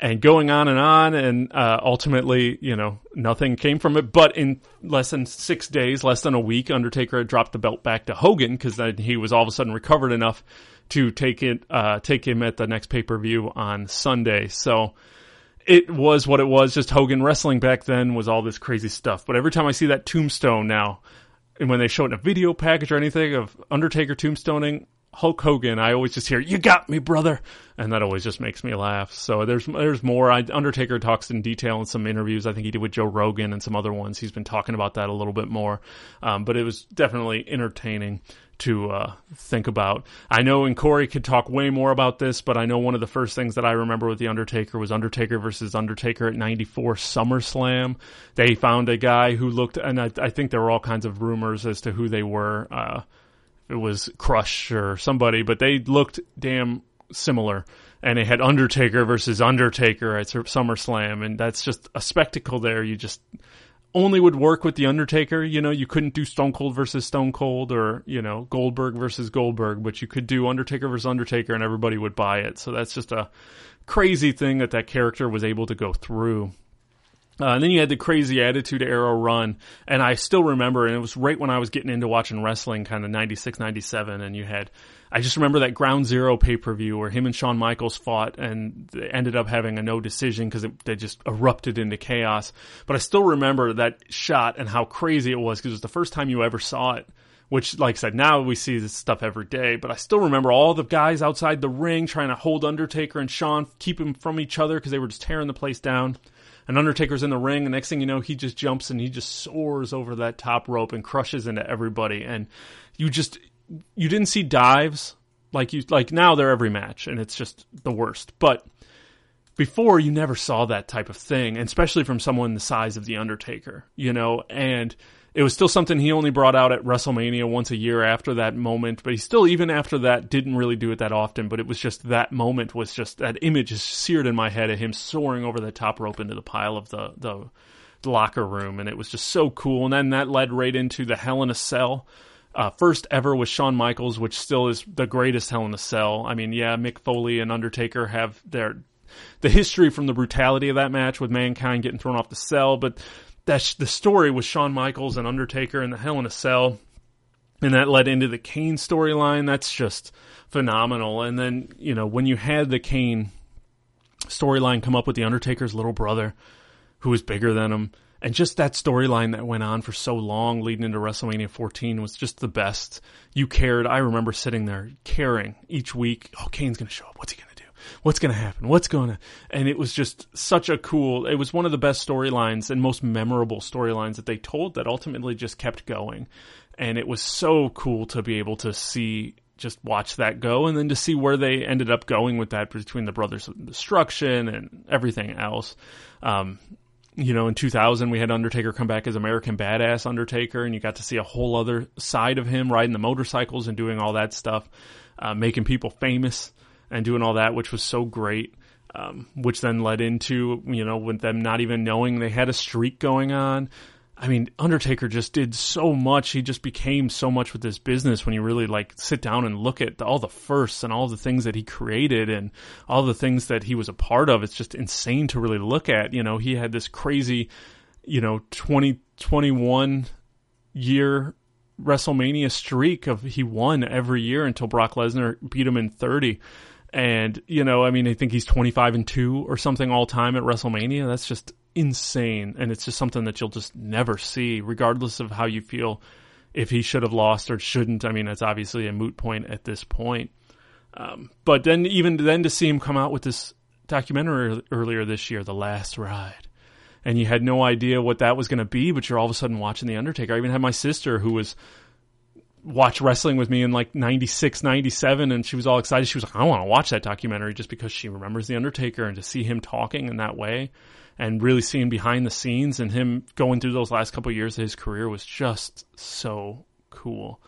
and going on and on. And uh, ultimately, you know, nothing came from it. But in less than six days, less than a week, Undertaker had dropped the belt back to Hogan because then he was all of a sudden recovered enough to take it, uh, take him at the next pay per view on Sunday. So it was what it was. Just Hogan wrestling back then was all this crazy stuff. But every time I see that tombstone now, and when they show it in a video package or anything of Undertaker tombstoning, Hulk Hogan, I always just hear "You got me, brother," and that always just makes me laugh. So there's there's more. I, Undertaker talks in detail in some interviews. I think he did with Joe Rogan and some other ones. He's been talking about that a little bit more, um, but it was definitely entertaining to uh, think about. I know, and Corey could talk way more about this, but I know one of the first things that I remember with the Undertaker was Undertaker versus Undertaker at '94 SummerSlam. They found a guy who looked, and I, I think there were all kinds of rumors as to who they were. Uh, it was Crush or somebody, but they looked damn similar. And it had Undertaker versus Undertaker at SummerSlam, and that's just a spectacle there. You just only would work with the Undertaker. You know, you couldn't do Stone Cold versus Stone Cold or, you know, Goldberg versus Goldberg, but you could do Undertaker versus Undertaker and everybody would buy it. So that's just a crazy thing that that character was able to go through. Uh, and then you had the crazy attitude era run. And I still remember, and it was right when I was getting into watching wrestling, kind of 96, 97. And you had, I just remember that Ground Zero pay per view where him and Shawn Michaels fought and they ended up having a no decision because they just erupted into chaos. But I still remember that shot and how crazy it was because it was the first time you ever saw it which, like I said, now we see this stuff every day. But I still remember all the guys outside the ring trying to hold Undertaker and Shawn, keep him from each other because they were just tearing the place down and Undertaker's in the ring, and next thing you know, he just jumps and he just soars over that top rope and crushes into everybody. And you just you didn't see dives like you like now they're every match, and it's just the worst. But before you never saw that type of thing, and especially from someone the size of the Undertaker, you know, and it was still something he only brought out at WrestleMania once a year after that moment, but he still, even after that, didn't really do it that often. But it was just that moment was just that image is seared in my head of him soaring over the top rope into the pile of the, the, locker room. And it was just so cool. And then that led right into the Hell in a Cell. Uh, first ever with Shawn Michaels, which still is the greatest Hell in a Cell. I mean, yeah, Mick Foley and Undertaker have their the history from the brutality of that match with Mankind getting thrown off the cell, but that's the story with Shawn Michaels and Undertaker in the Hell in a Cell and that led into the Kane storyline. That's just phenomenal. And then you know when you had the Kane storyline come up with the Undertaker's little brother, who was bigger than him, and just that storyline that went on for so long leading into WrestleMania 14 was just the best. You cared. I remember sitting there caring each week. Oh, Kane's going to show up. What's he going to? What's going to happen? What's going to, and it was just such a cool, it was one of the best storylines and most memorable storylines that they told that ultimately just kept going. And it was so cool to be able to see just watch that go and then to see where they ended up going with that between the brothers of destruction and everything else um, you know, in 2000, we had Undertaker come back as American Badass Undertaker, and you got to see a whole other side of him riding the motorcycles and doing all that stuff, uh, making people famous and doing all that, which was so great. Um, which then led into, you know, with them not even knowing they had a streak going on. I mean, Undertaker just did so much. He just became so much with this business when you really like sit down and look at the, all the firsts and all the things that he created and all the things that he was a part of. It's just insane to really look at. You know, he had this crazy, you know, 2021 year WrestleMania streak of he won every year until Brock Lesnar beat him in 30. And, you know, I mean, I think he's 25 and 2 or something all time at WrestleMania. That's just insane. And it's just something that you'll just never see, regardless of how you feel if he should have lost or shouldn't. I mean, it's obviously a moot point at this point. Um, but then, even then, to see him come out with this documentary earlier this year, The Last Ride, and you had no idea what that was going to be, but you're all of a sudden watching The Undertaker. I even had my sister who was watch wrestling with me in like 96, 97, and she was all excited. She was like, I want to watch that documentary just because she remembers The Undertaker and to see him talking in that way and really seeing behind the scenes and him going through those last couple of years of his career was just so cool.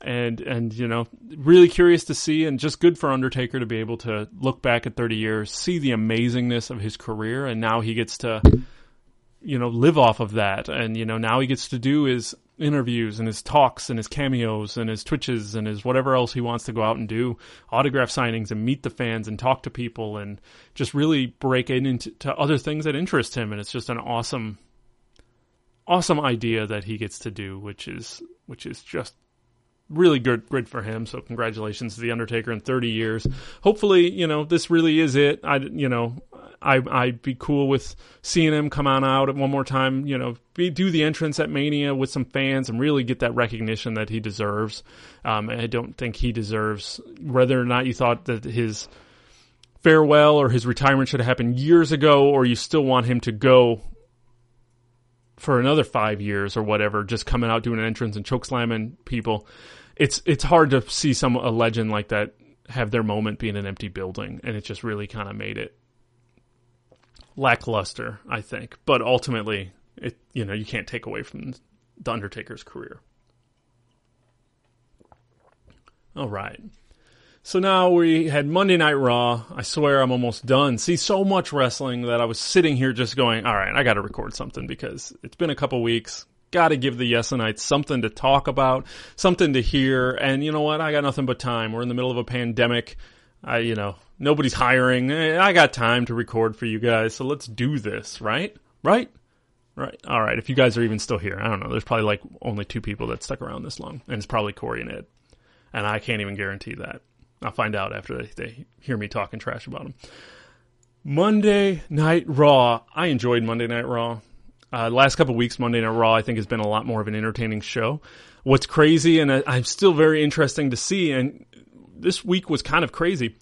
And, and, you know, really curious to see and just good for Undertaker to be able to look back at 30 years, see the amazingness of his career, and now he gets to, you know, live off of that. And, you know, now he gets to do his interviews and his talks and his cameos and his twitches and his whatever else he wants to go out and do autograph signings and meet the fans and talk to people and just really break into other things that interest him. And it's just an awesome awesome idea that he gets to do which is which is just really good good for him. So congratulations to the undertaker in 30 years. Hopefully you know this really is it. I you know I, I'd be cool with seeing him come on out one more time, you know, be, do the entrance at Mania with some fans and really get that recognition that he deserves. Um, I don't think he deserves, whether or not you thought that his farewell or his retirement should have happened years ago, or you still want him to go for another five years or whatever, just coming out doing an entrance and choke slamming people. It's it's hard to see some a legend like that have their moment be in an empty building, and it just really kind of made it lackluster, I think. But ultimately, it you know you can't take away from the Undertaker's career. All right. So now we had Monday Night Raw. I swear I'm almost done. See, so much wrestling that I was sitting here just going, all right, I got to record something because it's been a couple weeks. Got to give the Yesenites something to talk about, something to hear. And you know what? I got nothing but time. We're in the middle of a pandemic. I, you know, nobody's hiring. Eh, I got time to record for you guys, so let's do this, right? Right? Right. All right. If you guys are even still here, I don't know. There's probably like only two people that stuck around this long, and it's probably Corey and Ed. And I can't even guarantee that. I'll find out after they, they hear me talking trash about them. Monday Night Raw. I enjoyed Monday Night Raw. Uh, last couple weeks, Monday Night Raw, I think, has been a lot more of an entertaining show. What's crazy, and I'm still very interesting to see, and this week was kind of crazy.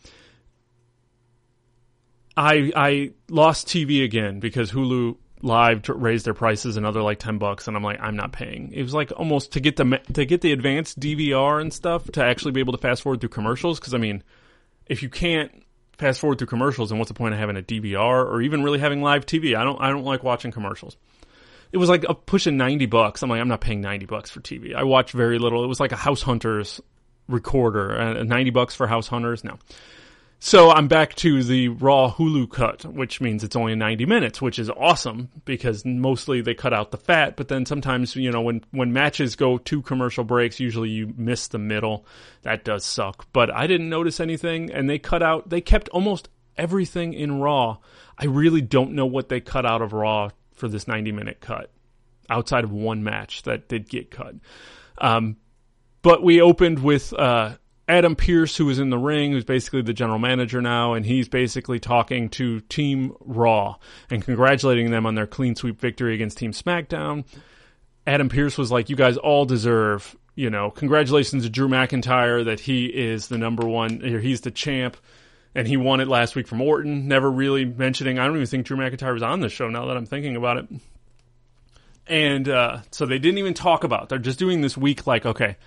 I I lost TV again because Hulu Live to raise their prices another like ten bucks, and I'm like, I'm not paying. It was like almost to get the to get the advanced DVR and stuff to actually be able to fast forward through commercials. Because I mean, if you can't fast forward through commercials, then what's the point of having a DVR or even really having live TV? I don't I don't like watching commercials. It was like a pushing ninety bucks. I'm like, I'm not paying ninety bucks for TV. I watch very little. It was like a House Hunters recorder, uh, ninety bucks for House Hunters. No. So I'm back to the raw Hulu cut, which means it's only 90 minutes, which is awesome because mostly they cut out the fat, but then sometimes, you know, when, when matches go to commercial breaks, usually you miss the middle. That does suck. But I didn't notice anything and they cut out, they kept almost everything in raw. I really don't know what they cut out of raw for this 90 minute cut outside of one match that did get cut. Um, but we opened with uh, Adam Pearce, who was in the ring, who's basically the general manager now, and he's basically talking to Team Raw and congratulating them on their clean sweep victory against Team SmackDown. Adam Pearce was like, "You guys all deserve, you know, congratulations to Drew McIntyre that he is the number one, he's the champ." and he won it last week from Orton. Never really mentioning. I don't even think Drew McIntyre was on the show. Now that I'm thinking about it, and uh, so they didn't even talk about. It. They're just doing this week like, okay,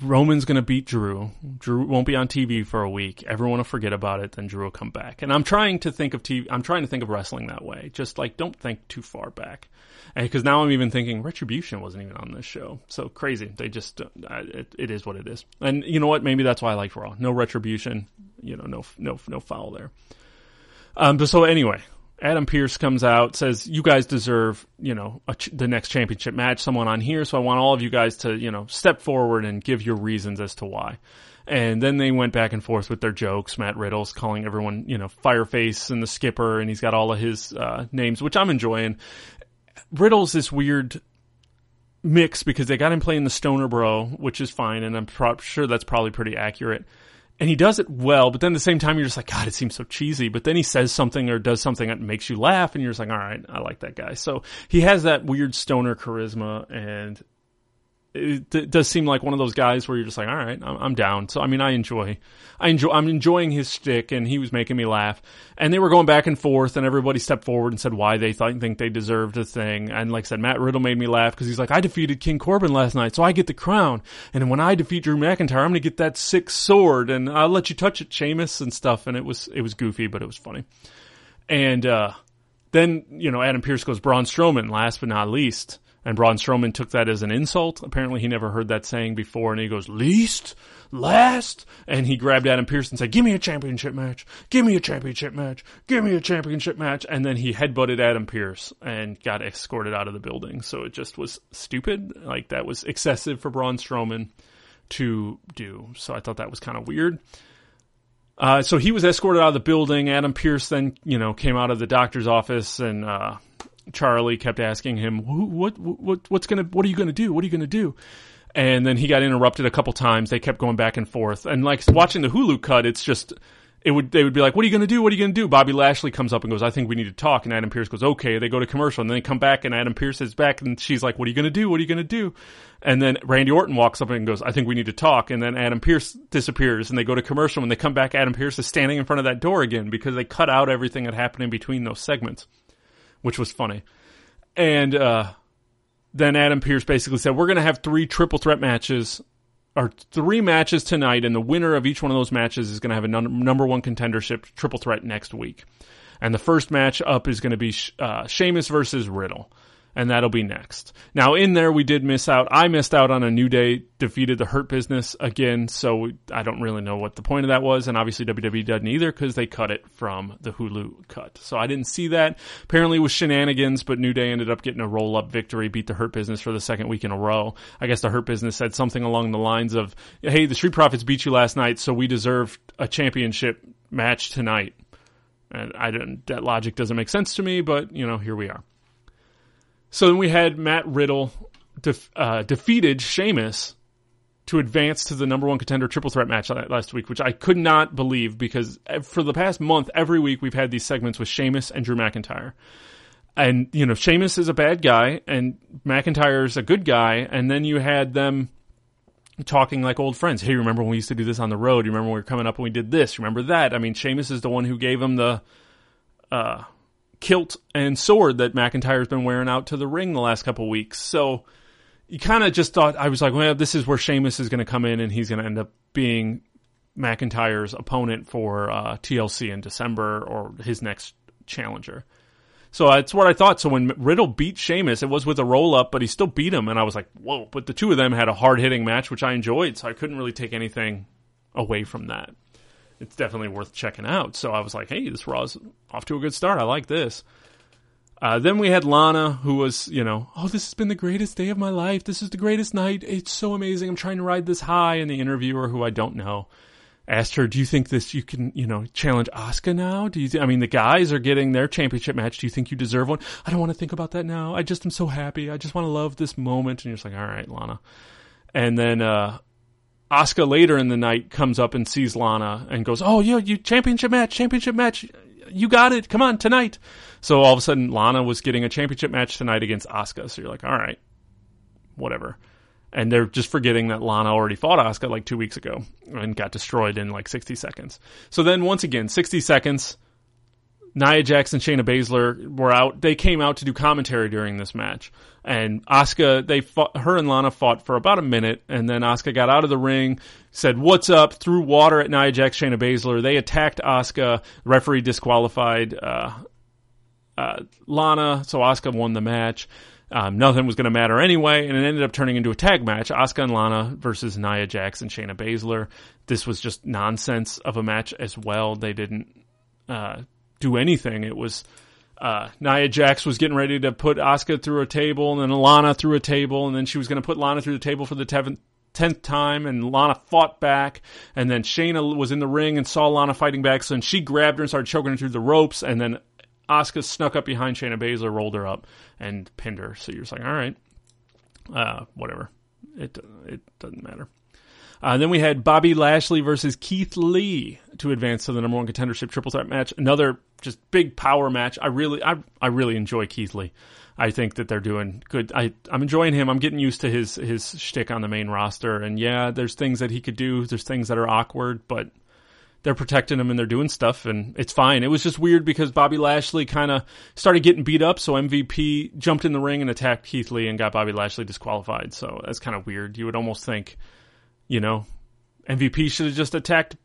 Roman's going to beat Drew. Drew won't be on TV for a week. Everyone will forget about it. Then Drew will come back. And I'm trying to think of TV. I'm trying to think of wrestling that way. Just like don't think too far back. Because now I'm even thinking Retribution wasn't even on this show. So crazy. They just uh, it, it is what it is. And you know what? Maybe that's why I like Raw. No Retribution. You know, no no no foul there. Um. But so anyway, Adam Pearce comes out, says, "You guys deserve, you know, ch- the next championship match. Someone on here, so I want all of you guys to, you know, step forward and give your reasons as to why." And then they went back and forth with their jokes. Matt Riddle's calling everyone, you know, Fireface and the Skipper, and he's got all of his uh, names, which I'm enjoying. Riddle's this weird mix because they got him playing the Stoner Bro, which is fine, and I'm pro- sure that's probably pretty accurate and he does it well, but then at the same time, you're just like, God, it seems so cheesy. But then he says something or does something that makes you laugh, and you're just like, all right, I like that guy. So he has that weird stoner charisma, and it, does seem like one of those guys where you're just like, all right, I'm, down. So I mean, I enjoy, I enjoy, I'm enjoying his stick, and he was making me laugh. And they were going back and forth, and everybody stepped forward and said why they thought, think they deserved a thing. And like I said, Matt Riddle made me laugh because he's like, I defeated King Corbin last night, so I get the crown. And when I defeat Drew McIntyre, I'm gonna get that six sword, and I'll let you touch it, Sheamus, and stuff. And it was it was goofy, but it was funny. And uh, then you know, Adam Pearce goes Braun Strowman, last but not least and Braun Strowman took that as an insult. Apparently, he never heard that saying before, and he goes, "Least, last," and he grabbed Adam Pearce and said, "Give me a championship match. Give me a championship match. Give me a championship match." And then he headbutted Adam Pearce and got escorted out of the building. So it just was stupid. Like that was excessive for Braun Strowman to do. So I thought that was kind of weird. Uh, so he was escorted out of the building. Adam Pearce then, you know, came out of the doctor's office and uh, Charly kept asking him, "What what what's gonna what are you gonna do? What are you gonna do?" And then he got interrupted a couple times. They kept going back and forth. And like watching the Hulu cut, it's just it would they would be like, "What are you going to do? What are you going to do?" Bobby Lashley comes up and goes, "I think we need to talk." And Adam Pearce goes, "Okay." They go to commercial and then they come back and Adam Pearce is back and she's like, "What are you going to do? What are you going to do?" And then Randy Orton walks up and goes, "I think we need to talk." And then Adam Pearce disappears and they go to commercial. When they come back, Adam Pearce is standing in front of that door again because they cut out everything that happened in between those segments, which was funny. And uh, then Adam Pearce basically said, We're going to have three triple threat matches, or three matches tonight, and the winner of each one of those matches is going to have a num- number one contendership triple threat next week. And the first match up is going to be uh, Sheamus versus Riddle and that'll be next. Now, in there, we did miss out. I missed out on a New Day defeated the Hurt Business again, so I don't really know what the point of that was, and obviously WWE doesn't either because they cut it from the Hulu cut. So I didn't see that. Apparently, it was shenanigans, but New Day ended up getting a roll up victory, beat the Hurt Business for the second week in a row. I guess the Hurt Business said something along the lines of, "Hey, the Street Profits beat you last night, so we deserve a championship match tonight." And I don't, that logic doesn't make sense to me, but you know, here we are. So then we had Matt Riddle def- uh, defeated Sheamus to advance to the number one contender triple threat match last week, which I could not believe because for the past month, every week we've had these segments with Sheamus and Drew McIntyre. And, you know, Sheamus is a bad guy and McIntyre is a good guy. And then you had them talking like old friends. Hey, remember when we used to do this on the road? You remember when we were coming up and we did this? Remember that? I mean, Sheamus is the one who gave him the, uh, kilt and sword that McIntyre's been wearing out to the ring the last couple weeks. So you kind of just thought I was like, well, this is where Sheamus is going to come in, and he's going to end up being McIntyre's opponent for uh, TLC in December or his next challenger. So that's what I thought. So when Riddle beat Sheamus, it was with a roll up, but he still beat him, and I was like, whoa! But the two of them had a hard hitting match, which I enjoyed, so I couldn't really take anything away from that it's definitely worth checking out. So I was like, hey, this Raw's off to a good start. I like this. Uh, then we had Lana, who was, you know, oh, this has been the greatest day of my life. This is the greatest night. It's so amazing. I'm trying to ride this high. And the interviewer, who I don't know, asked her, "Do you think this you can, you know, challenge Asuka now? Do you? Th- I mean, the guys are getting their championship match. Do you think you deserve one? I don't want to think about that now. I just am so happy. I just want to love this moment." And you're just like, "All right, Lana." and then uh, Asuka later in the night comes up and sees Lana and goes, "Oh, yeah, you championship match, championship match, you got it. Come on tonight." So all of a sudden, Lana was getting a championship match tonight against Asuka. So you're like, "All right, whatever." And they're just forgetting that Lana already fought Asuka like two weeks ago and got destroyed in like 60 seconds. So then once again, 60 seconds. Nia Jax and Shayna Baszler were out. They came out to do commentary during this match, and Asuka They fought. Her and Lana fought for about a minute, and then Asuka got out of the ring, said "What's up?" threw water at Nia Jax, Shayna Baszler. They attacked Asuka Referee disqualified uh, uh, Lana, so Asuka won the match. Um, nothing was going to matter anyway, and it ended up turning into a tag match: Asuka and Lana versus Nia Jax and Shayna Baszler. This was just nonsense of a match as well. They didn't. Uh, do anything. It was uh, Nia Jax was getting ready to put Asuka through a table, and then Lana through a table, and then she was going to put Lana through the table for the tenth tenth time, and Lana fought back, and then Shayna was in the ring and saw Lana fighting back, so then she grabbed her and started choking her through the ropes, and then Asuka snuck up behind Shayna Baszler, rolled her up, and pinned her. So you're just like, all right, uh, whatever. It it doesn't matter. Uh, then we had Bobby Lashley versus Keith Lee to advance to the number one contendership triple threat match. Another just big power match. I really, I, I really enjoy Keith Lee. I think that they're doing good. I, I'm enjoying him. I'm getting used to his his shtick on the main roster. And yeah, there's things that he could do. There's things that are awkward, but they're protecting him and they're doing stuff, and it's fine. It was just weird because Bobby Lashley kind of started getting beat up, so MVP jumped in the ring and attacked Keith Lee and got Bobby Lashley disqualified. So that's kind of weird. You would almost think you know, MVP should have just attacked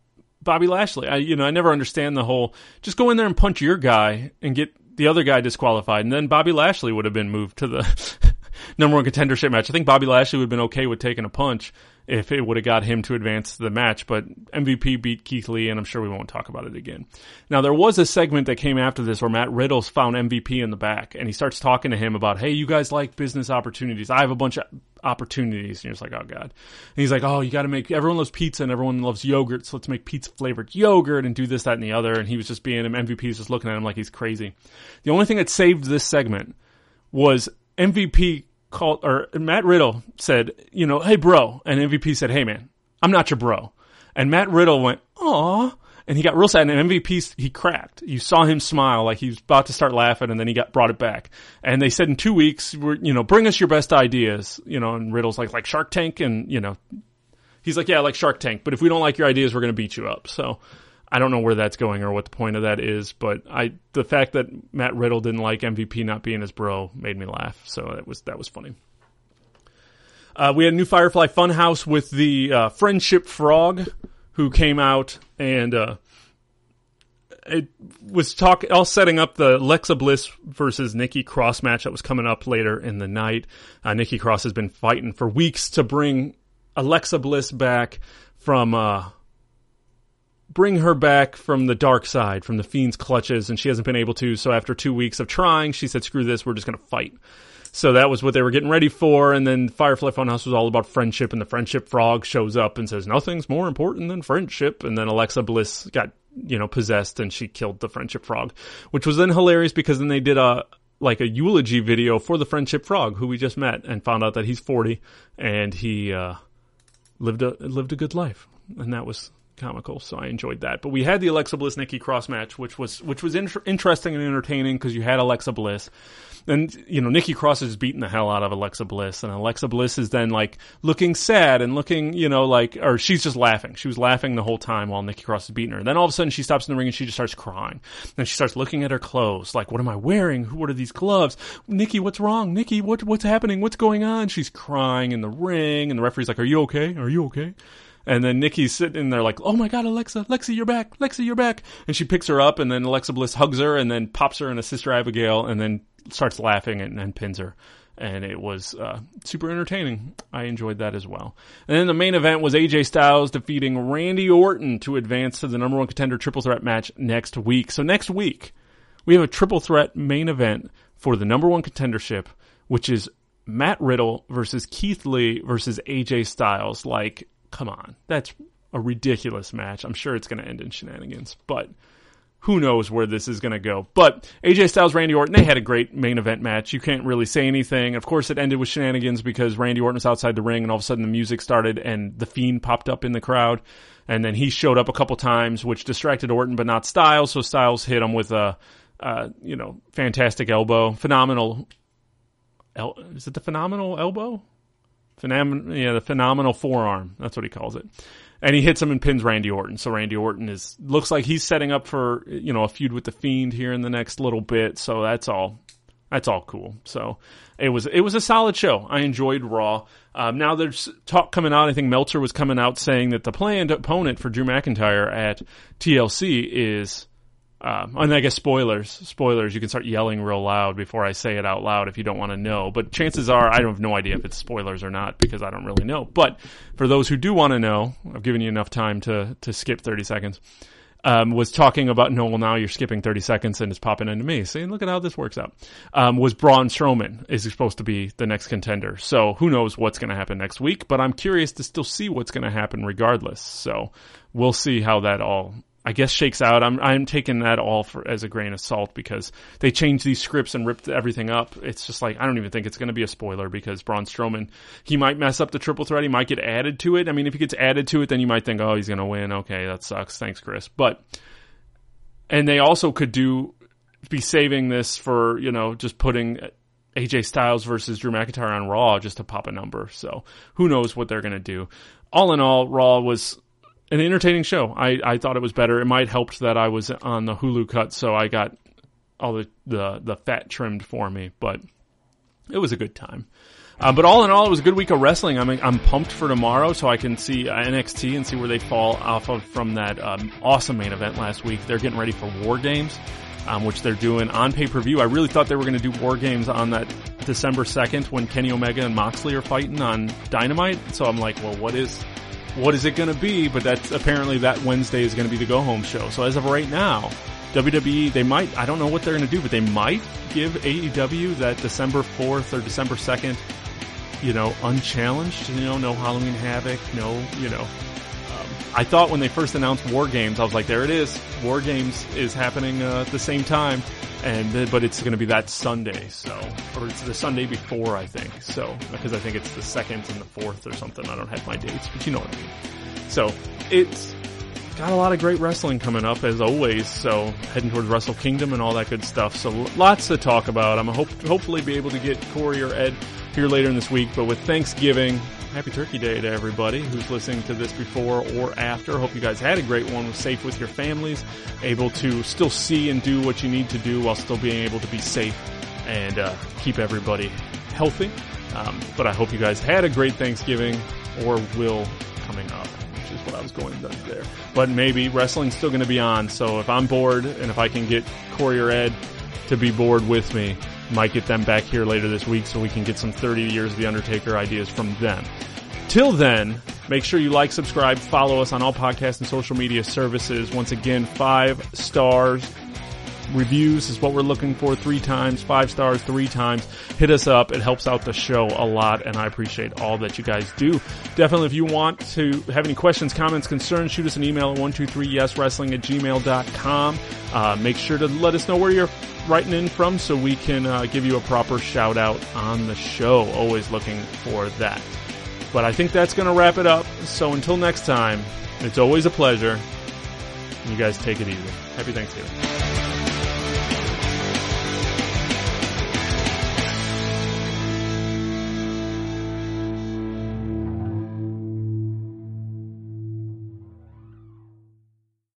Bobby Lashley. I, you know, I never understand the whole just go in there and punch your guy and get the other guy disqualified, and then Bobby Lashley would have been moved to the *laughs* number one contendership match. I think Bobby Lashley would have been okay with taking a punch if it would have got him to advance the match, but MVP beat Keith Lee, and I'm sure we won't talk about it again. Now, there was a segment that came after this where Matt Riddle found MVP in the back, and he starts talking to him about, hey, you guys like business opportunities. I have a bunch of opportunities. And you're just like, oh, God. And he's like, oh, you got to make, everyone loves pizza and everyone loves yogurt, so let's make pizza flavored yogurt and do this, that, and the other. And he was just being, him. MVP is just looking at him like he's crazy. The only thing that saved this segment was MVP called or Matt Riddle said, you know, hey bro, and MVP said, hey man, I'm not your bro, and Matt Riddle went, aw, and he got real sad. And MVP he cracked. You saw him smile like he was about to start laughing, and then he got brought it back. And they said in two weeks, we're you know, bring us your best ideas, you know. And Riddle's like like Shark Tank, and you know, he's like yeah, like Shark Tank, but if we don't like your ideas, we're gonna beat you up. So. I don't know where that's going or what the point of that is, but I the fact that Matt Riddle didn't like MVP not being his bro made me laugh. So that was that was funny. Uh, we had a new Firefly Funhouse with the uh, Friendship Frog, who came out and uh, it was talk all setting up the Alexa Bliss versus Nikki Cross match that was coming up later in the night. Uh, Nikki Cross has been fighting for weeks to bring Alexa Bliss back from uh, bring her back from the dark side, from the fiend's clutches, and she hasn't been able to. So after two weeks of trying, she said, "Screw this, we're just going to fight." So that was what they were getting ready for. And then Firefly Funhouse was all about friendship, and the friendship frog shows up and says, "Nothing's more important than friendship." And then Alexa Bliss got you know possessed, and she killed the friendship frog, which was then hilarious because then they did a like a eulogy video for the friendship frog who we just met and found out that he's 40 and he uh, lived a lived a good life and that was comical, so I enjoyed that. But we had the Alexa Bliss Nikki Cross match, which was which was inter- interesting and entertaining because you had Alexa Bliss, and you know Nikki Cross is beating the hell out of Alexa Bliss, and Alexa Bliss is then like looking sad and looking, you know, like or she's just laughing. She was laughing the whole time while Nikki Cross is beating her. Then all of a sudden she stops in the ring and she just starts crying. Then she starts looking at her clothes, like, what am I wearing? What are these gloves? Nikki, what's wrong? Nikki, what what's happening? What's going on? She's crying in the ring, and the referee's like, Are you okay? Are you okay? And then Nikki's sitting there like, oh my god, Alexa, Lexi, you're back, Lexi, you're back. And she picks her up, and then Alexa Bliss hugs her, and then pops her in a Sister Abigail, and then starts laughing and, and pins her. And it was uh, super entertaining. I enjoyed that as well. And then the main event was AJ Styles defeating Randy Orton to advance to the number one contender triple threat match next week. So next week, we have a triple threat main event for the number one contendership, which is Matt Riddle versus Keith Lee versus AJ Styles. Like, come on, that's a ridiculous match. I'm sure it's going to end in shenanigans, but who knows where this is going to go. But AJ Styles, Randy Orton, they had a great main event match. You can't really say anything. Of course, it ended with shenanigans because Randy Orton was outside the ring and all of a sudden the music started and the Fiend popped up in the crowd. And then he showed up a couple times, which distracted Orton, but not Styles. So Styles hit him with a, uh, you know, fantastic elbow. Phenomenal. El- is it the phenomenal elbow? Phenom- yeah, the phenomenal forearm. That's what he calls it and he hits him and pins Randy Orton. So Randy Orton is looks like he's setting up for you know a feud with the Fiend here in the next little bit. So that's all that's all cool. So it was it was a solid show. I enjoyed Raw. Um, now there's talk coming out. I think Meltzer was coming out saying that the planned opponent for Drew McIntyre at TLC is um, and I guess spoilers, spoilers. You can start yelling real loud before I say it out loud if you don't want to know. But chances are, I have no idea if it's spoilers or not because I don't really know. But for those who do want to know, I've given you enough time to to skip thirty seconds. Um, was talking about no, well now you're skipping 30 seconds and it's popping into me. See, look at how this works out. Um, was Braun Strowman is supposed to be the next contender. So who knows what's going to happen next week, but I'm curious to still see what's going to happen regardless. So we'll see how that all I guess shakes out. I'm I'm taking that all for as a grain of salt because they changed these scripts and ripped everything up. It's just like I don't even think it's going to be a spoiler because Braun Strowman he might mess up the triple threat. He might get added to it. I mean, if he gets added to it, then you might think, oh, he's going to win. Okay, that sucks. Thanks, Chris. But and they also could do be saving this for you know just putting AJ Styles versus Drew McIntyre on Raw just to pop a number. So who knows what they're going to do. All in all, Raw was an entertaining show. I, I thought it was better. It might helped that I was on the Hulu cut, so I got all the, the, the fat trimmed for me, but it was a good time. Uh, but all in all, it was a good week of wrestling. I'm I'm pumped for tomorrow, so I can see NXT and see where they fall off of from that um, awesome main event last week. They're getting ready for War Games, um, which they're doing on pay per view. I really thought they were going to do War Games on that December second when Kenny Omega and Moxley are fighting on Dynamite. So I'm like, well, what is what is it going to be? But that's apparently that Wednesday is going to be the go home show. So as of right now, WWE, they might, I don't know what they're going to do, but they might give AEW that December 4th or December 2nd, you know, unchallenged, you know, no Halloween Havoc, no, you know. Um, I thought when they first announced War Games, I was like, there it is. War Games is happening uh, at the same time and but it's going to be that Sunday, so or it's the Sunday before, I think. So because I think it's the second and the fourth or something. I don't have my dates, but you know what I mean. So it's got a lot of great wrestling coming up as always. So heading towards Wrestle Kingdom and all that good stuff. So lots to talk about. I'm hope hopefully be able to get Corey or Ed here later in this week. But with Thanksgiving, Happy Turkey Day to everybody who's listening to this before or after. Hope you guys had a great one, was safe with your families, able to still see and do what you need to do while still being able to be safe and uh, keep everybody healthy. Um, but I hope you guys had a great Thanksgiving or will coming up, which is what I was going to there. But maybe wrestling's still going to be on. So if I'm bored and if I can get Corey or Ed to be bored with me, might get them back here later this week so we can get some 30 years of The Undertaker ideas from them. Till then, make sure you like, subscribe, follow us on all podcast and social media services. Once again, five stars. Reviews is what we're looking for three times, five stars three times. Hit us up. It helps out the show a lot, and I appreciate all that you guys do. Definitely, if you want to have any questions, comments, concerns, shoot us an email at 123yeswrestling at gmail.com. Uh, make sure to let us know where you're writing in from so we can uh, give you a proper shout out on the show. Always looking for that. But I think that's going to wrap it up. So until next time, it's always a pleasure. You guys take it easy. Happy Thanksgiving.